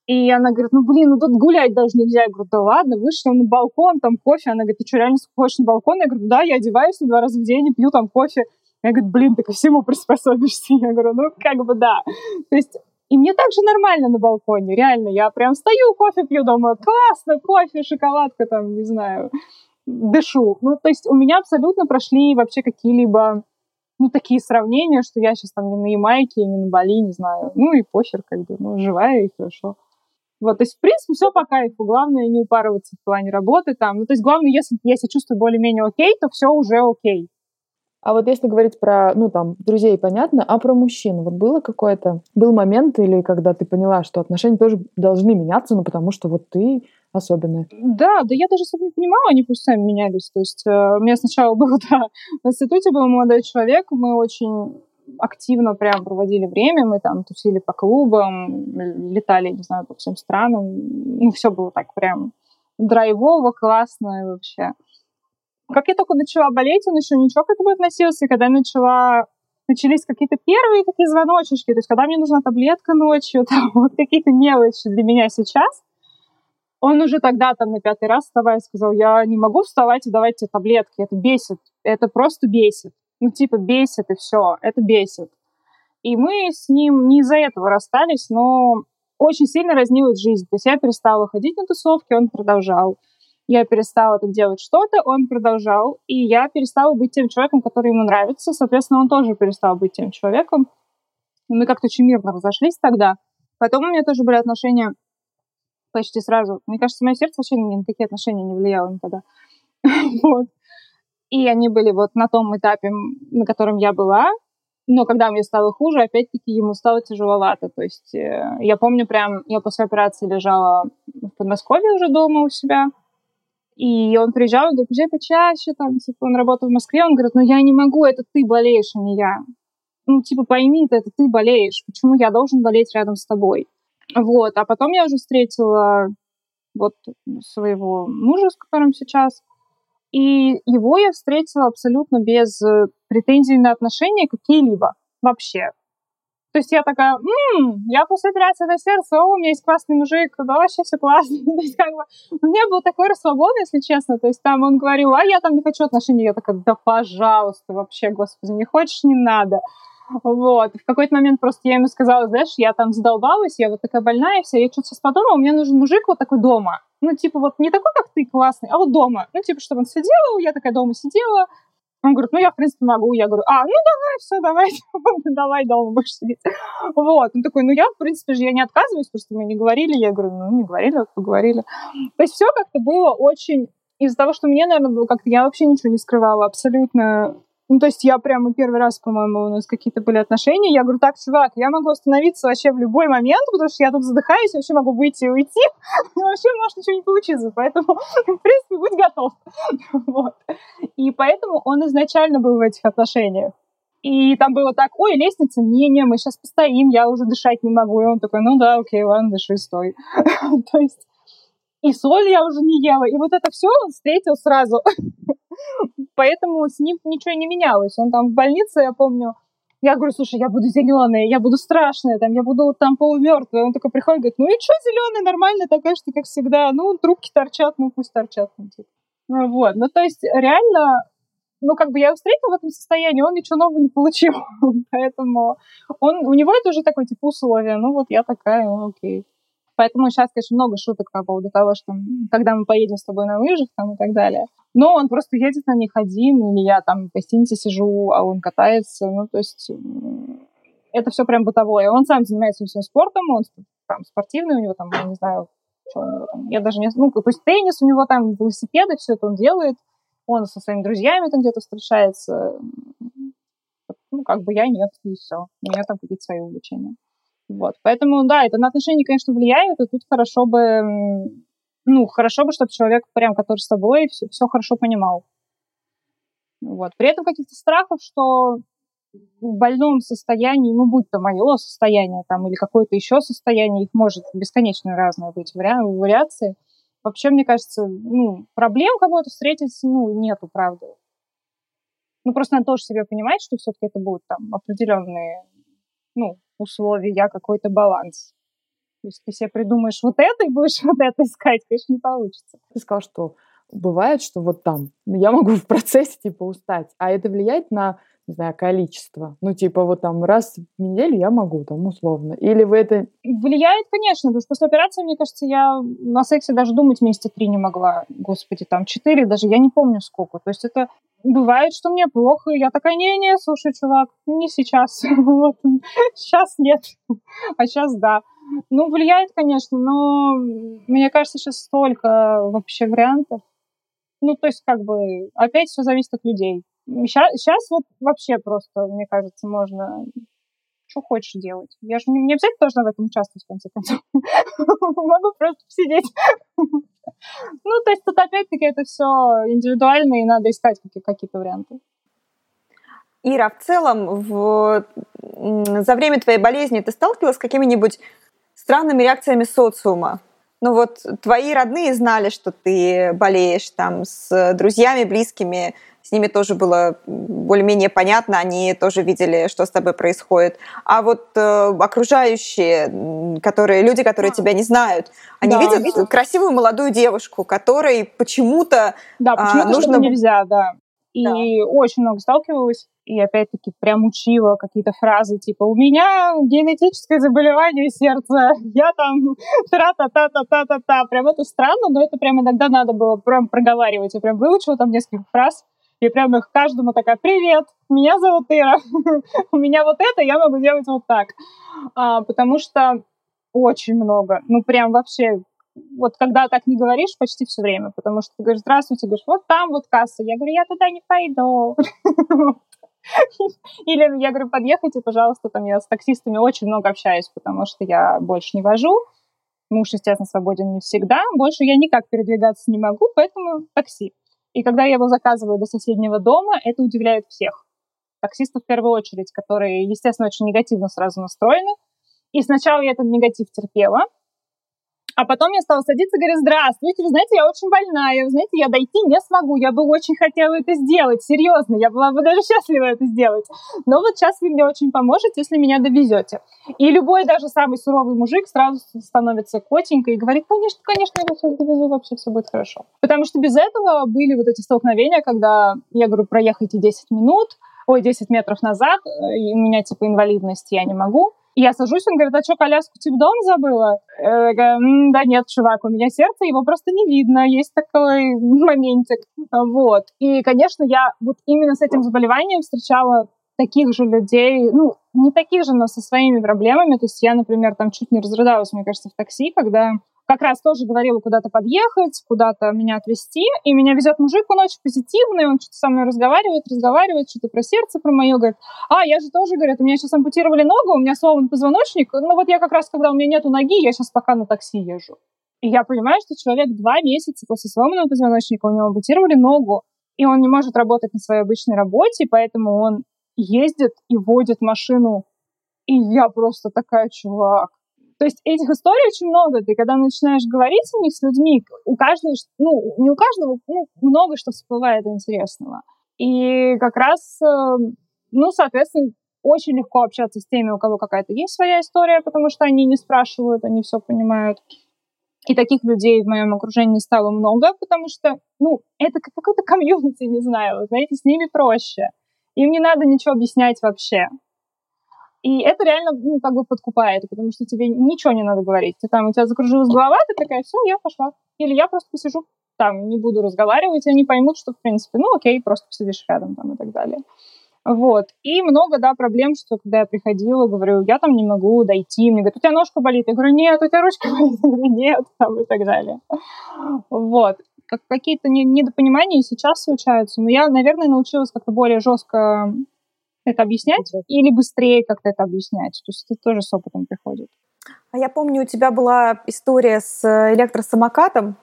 C: И она говорит, ну блин, ну тут гулять даже нельзя. Я говорю, да ладно, вышла на балкон, там кофе. Она говорит, ты что, реально хочешь на балкон? Я говорю, да, я одеваюсь два раза в день и пью там кофе. Я говорю, блин, ты ко всему (laughs) приспособишься. Я говорю, ну, как бы да. То есть и мне также нормально на балконе, реально. Я прям стою, кофе пью, думаю, классно, кофе, шоколадка, там, не знаю, дышу. Ну, то есть у меня абсолютно прошли вообще какие-либо, ну, такие сравнения, что я сейчас там не на Ямайке, не на Бали, не знаю. Ну, и похер, как бы, ну, живая и хорошо. Вот, то есть, в принципе, все по кайфу. Главное не упарываться в плане работы там. Ну, то есть, главное, если я себя чувствую более-менее окей, то все уже окей.
A: А вот если говорить про, ну, там, друзей, понятно, а про мужчин, вот было какое-то, был момент или когда ты поняла, что отношения тоже должны меняться, ну, потому что вот ты особенная?
C: Да, да я даже особо не понимала, они просто сами менялись. То есть э, у меня сначала (laughs) был, да, в институте был молодой человек, мы очень активно прям проводили время, мы там тусили по клубам, летали, не знаю, по всем странам, ну, все было так прям драйвово, классно вообще. Как я только начала болеть, он еще ничего к этому относился, и когда я начала начались какие-то первые такие звоночечки, то есть когда мне нужна таблетка ночью, (laughs) там, вот какие-то мелочи для меня сейчас, он уже тогда там на пятый раз вставая сказал, я не могу вставать и давать тебе таблетки, это бесит, это просто бесит ну, типа, бесит и все, это бесит. И мы с ним не из-за этого расстались, но очень сильно разнилась жизнь. То есть я перестала ходить на тусовки, он продолжал. Я перестала там делать что-то, он продолжал. И я перестала быть тем человеком, который ему нравится. Соответственно, он тоже перестал быть тем человеком. И мы как-то очень мирно разошлись тогда. Потом у меня тоже были отношения почти сразу. Мне кажется, мое сердце вообще ни на какие отношения не влияло никогда. (laughs) вот. И они были вот на том этапе, на котором я была. Но когда мне стало хуже, опять-таки ему стало тяжеловато. То есть э, я помню прям, я после операции лежала в Подмосковье уже дома у себя. И он приезжал и говорит, приезжай почаще, там, типа, он работал в Москве, он говорит, ну я не могу, это ты болеешь, а не я. Ну, типа, пойми это ты болеешь, почему я должен болеть рядом с тобой? Вот, а потом я уже встретила вот своего мужа, с которым сейчас, и его я встретила абсолютно без э, претензий на отношения какие-либо вообще. То есть я такая, м-м, я после операции на сердце, о, у меня есть классный мужик, да, вообще все классно. (laughs) То есть как бы у меня был такой расслабон, если честно. То есть там он говорил, а я там не хочу отношений. Я такая, да пожалуйста, вообще, господи, не хочешь, не надо. Вот. в какой-то момент просто я ему сказала, знаешь, я там задолбалась, я вот такая больная вся, я что-то сейчас подумала, мне нужен мужик вот такой дома. Ну, типа, вот не такой, как ты, классный, а вот дома. Ну, типа, чтобы он сидел, я такая дома сидела. Он говорит, ну, я, в принципе, могу. Я говорю, а, ну, давай, все, (laughs) давай, давай дома будешь сидеть. Вот. Он такой, ну, я, в принципе же, я не отказываюсь, просто мы не говорили. Я говорю, ну, не говорили, вот поговорили. То есть все как-то было очень... Из-за того, что мне, наверное, было как-то... Я вообще ничего не скрывала абсолютно ну, то есть я прямо первый раз, по-моему, у нас какие-то были отношения. Я говорю, так, чувак, я могу остановиться вообще в любой момент, потому что я тут задыхаюсь, вообще могу выйти и уйти. И (laughs) вообще может ничего не получиться. Поэтому, (laughs) в принципе, будь готов. (laughs) И поэтому он изначально был в этих отношениях. И там было так, ой, лестница, не-не, мы сейчас постоим, я уже дышать не могу. И он такой, ну да, окей, ладно, дыши, стой. То есть и соль я уже не ела. И вот это все он встретил сразу. Поэтому с ним ничего не менялось. Он там в больнице, я помню, я говорю, слушай, я буду зеленая, я буду страшная, там, я буду там полумертвая. Он такой приходит, говорит, ну и что зеленая, нормально, такая, что как всегда. Ну, трубки торчат, ну пусть торчат. Ну, типа. ну, вот. Ну, то есть реально, ну, как бы я его встретила в этом состоянии, он ничего нового не получил. (laughs) Поэтому он, у него это уже такое, типа, условие. Ну, вот я такая, ну, окей. Поэтому сейчас, конечно, много шуток по поводу того, что когда мы поедем с тобой на лыжах там, и так далее. Но он просто едет на них один, или я там в гостинице сижу, а он катается. Ну, то есть это все прям бытовое. Он сам занимается всем спортом, он там спортивный, у него там, я не знаю, что у него там. Я даже не... Ну, то есть теннис у него там, велосипеды, все это он делает. Он со своими друзьями там где-то встречается. Ну, как бы я нет, и все. У меня там какие-то свои увлечения. Вот. Поэтому, да, это на отношения, конечно, влияет, и тут хорошо бы, ну, хорошо бы, чтобы человек, прям, который с тобой, все, все хорошо понимал. Вот. При этом каких-то страхов, что в больном состоянии, ну, будь то мое состояние там или какое-то еще состояние, их может бесконечно разное быть вари- вариации. Вообще, мне кажется, ну, проблем кого-то встретить, ну, нету, правда. Ну, просто надо тоже себе понимать, что все-таки это будут там определенные, ну, условия, какой-то баланс. То есть ты себе придумаешь вот это и будешь (laughs) вот это искать, конечно, не получится.
A: Ты сказал, что бывает, что вот там ну, я могу (laughs) в процессе типа устать, а это влияет на не знаю, количество? Ну, типа, вот там раз в неделю я могу, там, условно. Или вы это...
C: Влияет, конечно, потому что после операции, мне кажется, я на сексе даже думать месяца три не могла. Господи, там, четыре даже, я не помню сколько. То есть это бывает, что мне плохо, и я такая, не-не, слушай, чувак, не сейчас. (laughs) вот. Сейчас нет, а сейчас да. Ну, влияет, конечно, но мне кажется, сейчас столько вообще вариантов. Ну, то есть, как бы, опять все зависит от людей. Сейчас, сейчас вот вообще просто, мне кажется, можно что хочешь делать. Я же не, не обязательно должна в этом участвовать, в конце концов. (laughs) Могу просто посидеть. (laughs) Ну, то есть тут опять-таки это все индивидуально, и надо искать какие-то варианты.
B: Ира, в целом, в... за время твоей болезни ты сталкивалась с какими-нибудь странными реакциями социума? Ну вот твои родные знали, что ты болеешь там с друзьями, близкими, с ними тоже было более-менее понятно, они тоже видели, что с тобой происходит. А вот э, окружающие, которые, люди, которые тебя не знают, они да, видят да. красивую молодую девушку, которой почему-то
C: да, почему-то а, нужно... нельзя, да. И да. очень много сталкивалась, и опять-таки прям учила какие-то фразы, типа «У меня генетическое заболевание сердца, я там тра-та-та-та-та-та-та». Прям это странно, но это прям иногда надо было прям проговаривать. Я прям выучила там несколько фраз, и прям их каждому такая «Привет, меня зовут Ира, (laughs) у меня вот это, я могу делать вот так». А, потому что очень много, ну прям вообще вот когда так не говоришь почти все время, потому что ты говоришь, здравствуйте, говоришь, вот там вот касса. Я говорю, я туда не пойду. (laughs) Или я говорю, подъехайте, пожалуйста, там я с таксистами очень много общаюсь, потому что я больше не вожу. Муж, естественно, свободен не всегда. Больше я никак передвигаться не могу, поэтому такси. И когда я его заказываю до соседнего дома, это удивляет всех. Таксистов в первую очередь, которые, естественно, очень негативно сразу настроены. И сначала я этот негатив терпела, а потом я стала садиться и говорю, здравствуйте, вы знаете, я очень больная, вы знаете, я дойти не смогу, я бы очень хотела это сделать, серьезно, я была бы даже (laughs) счастлива это сделать. Но вот сейчас вы мне очень поможете, если меня довезете. И любой даже самый суровый мужик сразу становится котенькой и говорит, конечно, конечно, я сейчас довезу, вообще все будет хорошо. Потому что без этого были вот эти столкновения, когда я говорю, проехайте 10 минут, ой, 10 метров назад, и у меня типа инвалидность, я не могу. Я сажусь, он говорит, а что, коляску типа дом забыла? Я говорю, да нет, чувак, у меня сердце, его просто не видно, есть такой (laughs) моментик. Вот. И, конечно, я вот именно с этим заболеванием встречала таких же людей, ну, не таких же, но со своими проблемами. То есть я, например, там чуть не разрыдалась, мне кажется, в такси, когда как раз тоже говорила куда-то подъехать, куда-то меня отвезти, и меня везет мужик, он очень позитивный, он что-то со мной разговаривает, разговаривает, что-то про сердце, про мое, говорит, а, я же тоже, говорит, у меня сейчас ампутировали ногу, у меня сломан позвоночник, ну вот я как раз, когда у меня нету ноги, я сейчас пока на такси езжу. И я понимаю, что человек два месяца после сломанного позвоночника, у него ампутировали ногу, и он не может работать на своей обычной работе, поэтому он ездит и водит машину. И я просто такая, чувак, то есть этих историй очень много. Ты когда начинаешь говорить о них с людьми, у каждого, ну, не у каждого, ну, много что всплывает интересного. И как раз, э, ну, соответственно, очень легко общаться с теми, у кого какая-то есть своя история, потому что они не спрашивают, они все понимают. И таких людей в моем окружении стало много, потому что, ну, это какой-то комьюнити, не знаю, знаете, с ними проще. Им не надо ничего объяснять вообще. И это реально, ну, как бы подкупает, потому что тебе ничего не надо говорить. Ты там, у тебя закружилась голова, ты такая, все, я пошла. Или я просто посижу там, не буду разговаривать, и они поймут, что, в принципе, ну, окей, просто посидишь рядом там и так далее. Вот. И много, да, проблем, что когда я приходила, говорю, я там не могу дойти, мне говорят, у тебя ножка болит, я говорю, нет, у тебя ручка (laughs) болит, я говорю, нет, там и так далее. Вот. Как, какие-то недопонимания сейчас случаются, но я, наверное, научилась как-то более жестко это объяснять или быстрее как-то это объяснять. То есть это тоже с опытом приходит.
B: А я помню, у тебя была история с э, электросамокатом,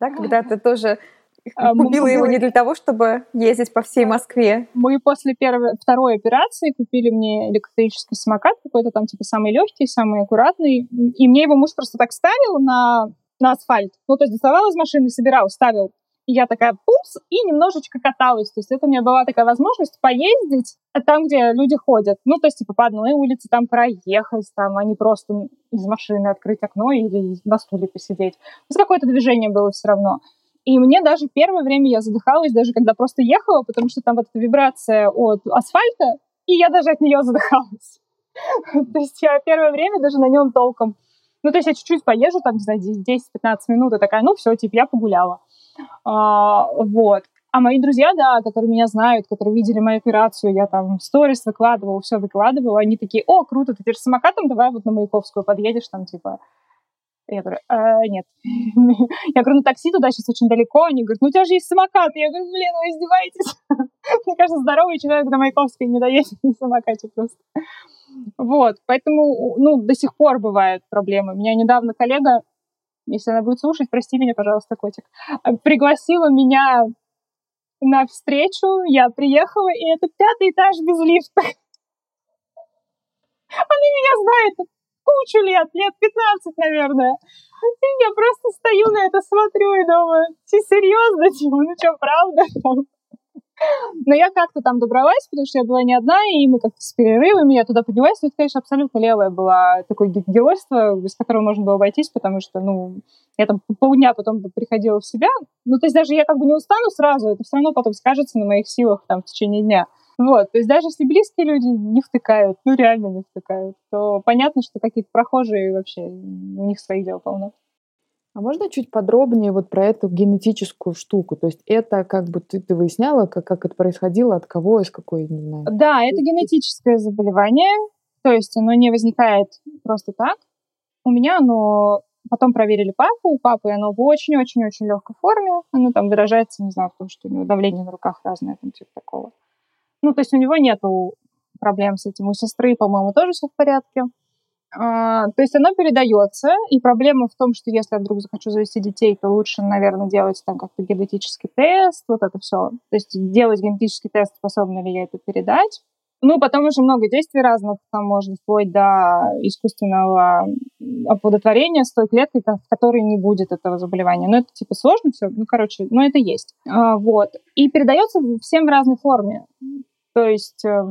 B: да, когда ты тоже а, купила его не для того, чтобы ездить по всей Москве.
C: Мы после первой, второй операции купили мне электрический самокат, какой-то там типа самый легкий, самый аккуратный. И мне его муж просто так ставил на, на асфальт. Ну, то есть доставал из машины, собирал, ставил я такая пупс, и немножечко каталась. То есть это у меня была такая возможность поездить там, где люди ходят. Ну, то есть, типа, по одной улице там проехать, там, а не просто из машины открыть окно или на стуле посидеть. То есть какое-то движение было все равно. И мне даже первое время я задыхалась, даже когда просто ехала, потому что там вот эта вибрация от асфальта, и я даже от нее задыхалась. (laughs) То есть я первое время даже на нем толком... Ну, то есть я чуть-чуть поезжу, там, не знаю, 10-15 минут, и такая, ну, все, типа, я погуляла. А, вот. А мои друзья, да, которые меня знают, которые видели мою операцию, я там сторис выкладывала, все выкладывала, они такие, о, круто, ты теперь с самокатом, давай вот на Маяковскую подъедешь, там, типа, я говорю, э, нет. (laughs) Я говорю, ну такси туда сейчас очень далеко. Они говорят, ну у тебя же есть самокат. Я говорю, блин, вы издеваетесь. (laughs) Мне кажется, здоровый человек до Маяковской не доедет на самокате просто. Вот, поэтому, ну, до сих пор бывают проблемы. Меня недавно коллега, если она будет слушать, прости меня, пожалуйста, котик, э, пригласила меня на встречу, я приехала, и это пятый этаж без лифта. Она меня знает кучу лет, лет 15, наверное. И я просто стою на это, смотрю и думаю, ты серьезно, типа, ну что, правда? Но я как-то там добралась, потому что я была не одна, и мы как-то с перерывами, я туда поднялась, это, конечно, абсолютно левое было такое геройство, без которого можно было обойтись, потому что, ну, я там полдня потом приходила в себя. Ну, то есть даже я как бы не устану сразу, это все равно потом скажется на моих силах там в течение дня. Вот, то есть даже если близкие люди не втыкают, ну реально не втыкают, то понятно, что какие-то прохожие вообще, у них своих дел полно.
A: А можно чуть подробнее вот про эту генетическую штуку? То есть это как бы ты, ты выясняла, как, как это происходило, от кого, из какой, не знаю?
C: Да, это генетическое заболевание, то есть оно не возникает просто так. У меня оно Потом проверили папу, у папы оно в очень-очень-очень легкой форме. Оно там выражается, не знаю, в том, что у него давление на руках разное, там типа такого. Ну, то есть у него нету проблем с этим. У сестры, по-моему, тоже все в порядке. А, то есть оно передается, и проблема в том, что если я вдруг захочу завести детей, то лучше, наверное, делать там как-то генетический тест, вот это все. То есть делать генетический тест, способна ли я это передать. Ну, потом уже много действий разных, там можно вплоть до искусственного оплодотворения с той клеткой, в которой не будет этого заболевания. Но это типа сложно все, ну, короче, но это есть. А, вот. И передается всем в разной форме. То есть э,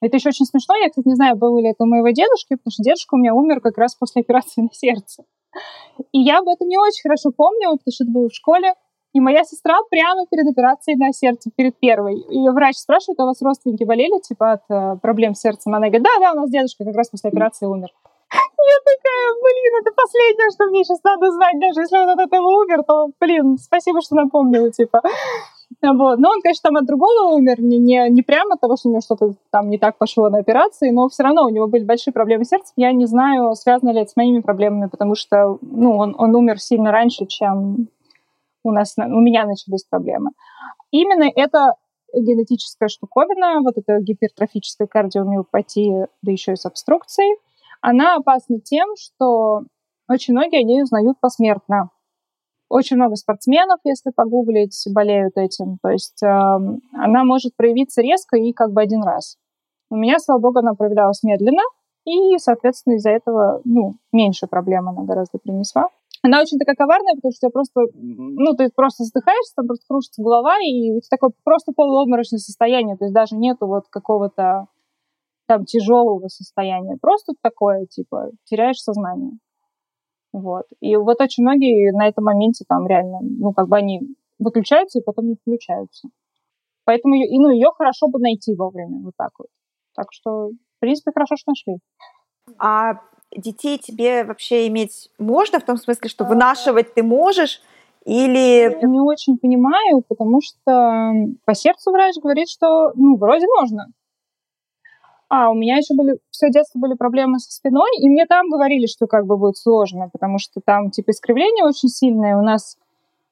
C: это еще очень смешно. Я, кстати, не знаю, было ли это у моего дедушки, потому что дедушка у меня умер как раз после операции (laughs) на сердце. И я об этом не очень хорошо помню, потому что это было в школе. И моя сестра прямо перед операцией на сердце, перед первой. Ее врач спрашивает, а у вас родственники болели, типа, от э, проблем с сердцем? Она говорит, да, да, у нас дедушка как раз после операции умер. (laughs) Я такая, блин, это последнее, что мне сейчас надо знать. Даже если он от этого умер, то, блин, спасибо, что напомнила, типа. (laughs) Вот. Но он, конечно, там от другого умер, не, не, не прямо от того, что у него что-то там не так пошло на операции, но все равно у него были большие проблемы с сердцем. Я не знаю, связано ли это с моими проблемами, потому что ну, он, он умер сильно раньше, чем у, нас, у меня начались проблемы. Именно это генетическая штуковина, вот эта гипертрофическая кардиомиопатия, да еще и с обструкцией, она опасна тем, что очень многие они узнают посмертно. Очень много спортсменов, если погуглить, болеют этим. То есть э, она может проявиться резко и как бы один раз. У меня, слава богу, она проявлялась медленно, и, соответственно, из-за этого ну, меньше проблем она гораздо принесла. Она очень такая коварная, потому что у тебя просто, ну, ты просто задыхаешься, там просто кружится голова, и у тебя такое просто полуобморочное состояние, то есть даже нету вот какого-то там тяжелого состояния, просто такое, типа, теряешь сознание. Вот. И вот очень многие на этом моменте там реально, ну, как бы они выключаются и потом не включаются. Поэтому и, ну, ее хорошо бы найти вовремя, вот так вот. Так что, в принципе, хорошо, что нашли.
B: А детей тебе вообще иметь можно в том смысле, что вынашивать ты можешь? Или...
C: Не очень понимаю, потому что по сердцу врач говорит, что, ну, вроде можно. А, у меня еще были, все детство были проблемы со спиной, и мне там говорили, что как бы будет сложно, потому что там типа искривление очень сильное. У нас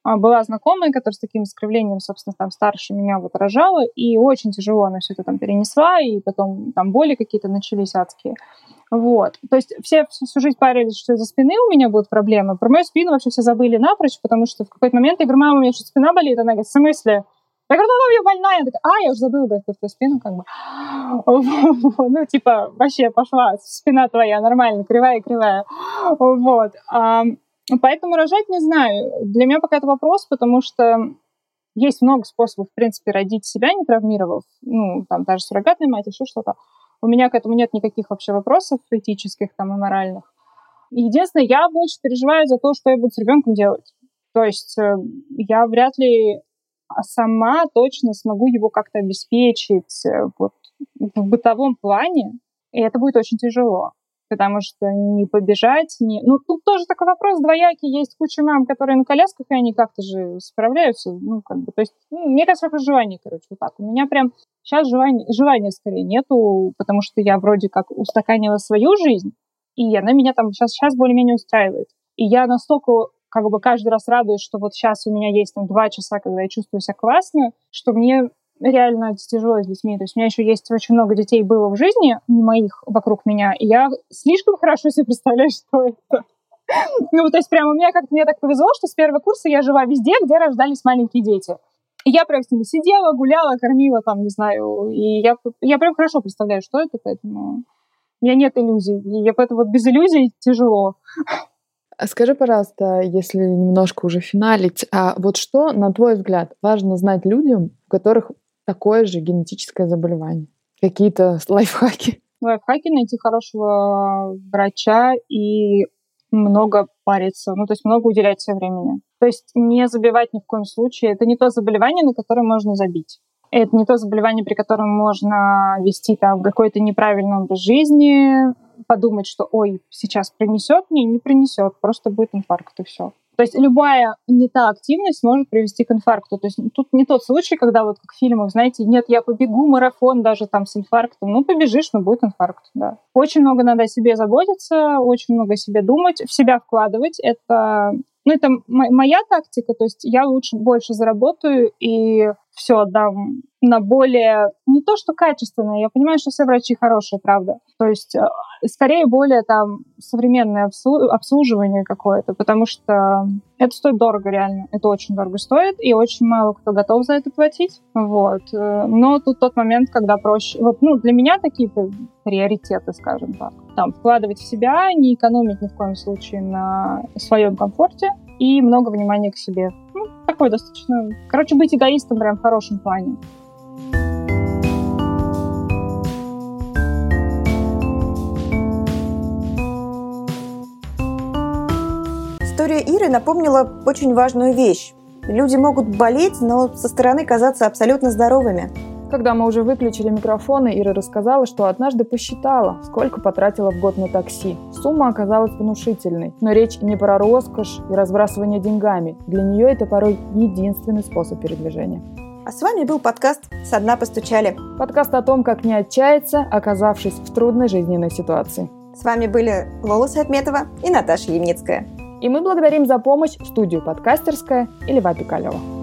C: а, была знакомая, которая с таким искривлением, собственно, там старше меня вот рожала, и очень тяжело она все это там перенесла, и потом там боли какие-то начались адские. Вот. То есть все всю жизнь парились, что из-за спины у меня будут проблемы. Про мою спину вообще все забыли напрочь, потому что в какой-то момент я говорю, мама, у меня что спина болит. Она говорит, в смысле? Я говорю, ну, я больная. Я такая, а, я уже забыла, говорит, про твою спину, как бы. (laughs) Ну, типа, вообще пошла, спина твоя нормально, кривая-кривая. Вот. Поэтому рожать не знаю. Для меня пока это вопрос, потому что есть много способов, в принципе, родить себя, не травмировав. Ну, там, даже суррогатная мать, еще что-то. У меня к этому нет никаких вообще вопросов этических там и моральных. Единственное, я больше переживаю за то, что я буду с ребенком делать. То есть э, я вряд ли сама точно смогу его как-то обеспечить э, вот, в бытовом плане, и это будет очень тяжело потому что не побежать, не... Ну, тут тоже такой вопрос двоякий. Есть куча мам, которые на колясках, и они как-то же справляются. Ну, как бы, то есть, ну, мне кажется, вопрос желания, короче, вот так. У меня прям сейчас желания, желания скорее нету, потому что я вроде как устаканила свою жизнь, и она меня там сейчас, сейчас более-менее устраивает. И я настолько как бы каждый раз радуюсь, что вот сейчас у меня есть там два часа, когда я чувствую себя классно, что мне реально тяжело с детьми. То есть у меня еще есть очень много детей было в жизни, не моих, вокруг меня, и я слишком хорошо себе представляю, (laughs) что это. Ну, то есть прямо у меня как-то мне так повезло, что с первого курса я жила везде, где рождались маленькие дети. И я прям с ними сидела, гуляла, кормила там, не знаю, и я, я прям хорошо представляю, что это, поэтому у меня нет иллюзий. И я поэтому вот без иллюзий тяжело.
A: А скажи, пожалуйста, если немножко уже финалить, а вот что, на твой взгляд, важно знать людям, у которых такое же генетическое заболевание? Какие-то лайфхаки?
C: Лайфхаки найти хорошего врача и много париться, ну, то есть много уделять себе времени. То есть не забивать ни в коем случае. Это не то заболевание, на которое можно забить. Это не то заболевание, при котором можно вести там какой-то неправильный образ жизни, подумать, что ой, сейчас принесет мне, не принесет, просто будет инфаркт и все. То есть любая не та активность может привести к инфаркту. То есть тут не тот случай, когда вот как в фильмах, знаете, нет, я побегу марафон даже там с инфарктом. Ну, побежишь, но будет инфаркт, да. Очень много надо о себе заботиться, очень много о себе думать, в себя вкладывать. Это ну, это моя тактика, то есть я лучше больше заработаю и все отдам на более, не то что качественное, я понимаю, что все врачи хорошие, правда. То есть э, скорее более там современное обслуживание какое-то, потому что это стоит дорого реально, это очень дорого стоит, и очень мало кто готов за это платить. Вот. Э, но тут тот момент, когда проще... Вот, ну, для меня такие приоритеты, скажем так. Там, вкладывать в себя, не экономить ни в коем случае на своем комфорте и много внимания к себе. Ну, такой достаточно... Короче, быть эгоистом прям в хорошем плане.
B: История Иры напомнила очень важную вещь. Люди могут болеть, но со стороны казаться абсолютно здоровыми.
A: Когда мы уже выключили микрофоны, Ира рассказала, что однажды посчитала, сколько потратила в год на такси. Сумма оказалась внушительной, но речь не про роскошь и разбрасывание деньгами. Для нее это порой единственный способ передвижения.
B: А с вами был подкаст «Со дна постучали».
A: Подкаст о том, как не отчаяться, оказавшись в трудной жизненной ситуации.
B: С вами были Лола Сайтметова и Наташа Ямницкая.
A: И мы благодарим за помощь студию «Подкастерская» и Льва Пикалева.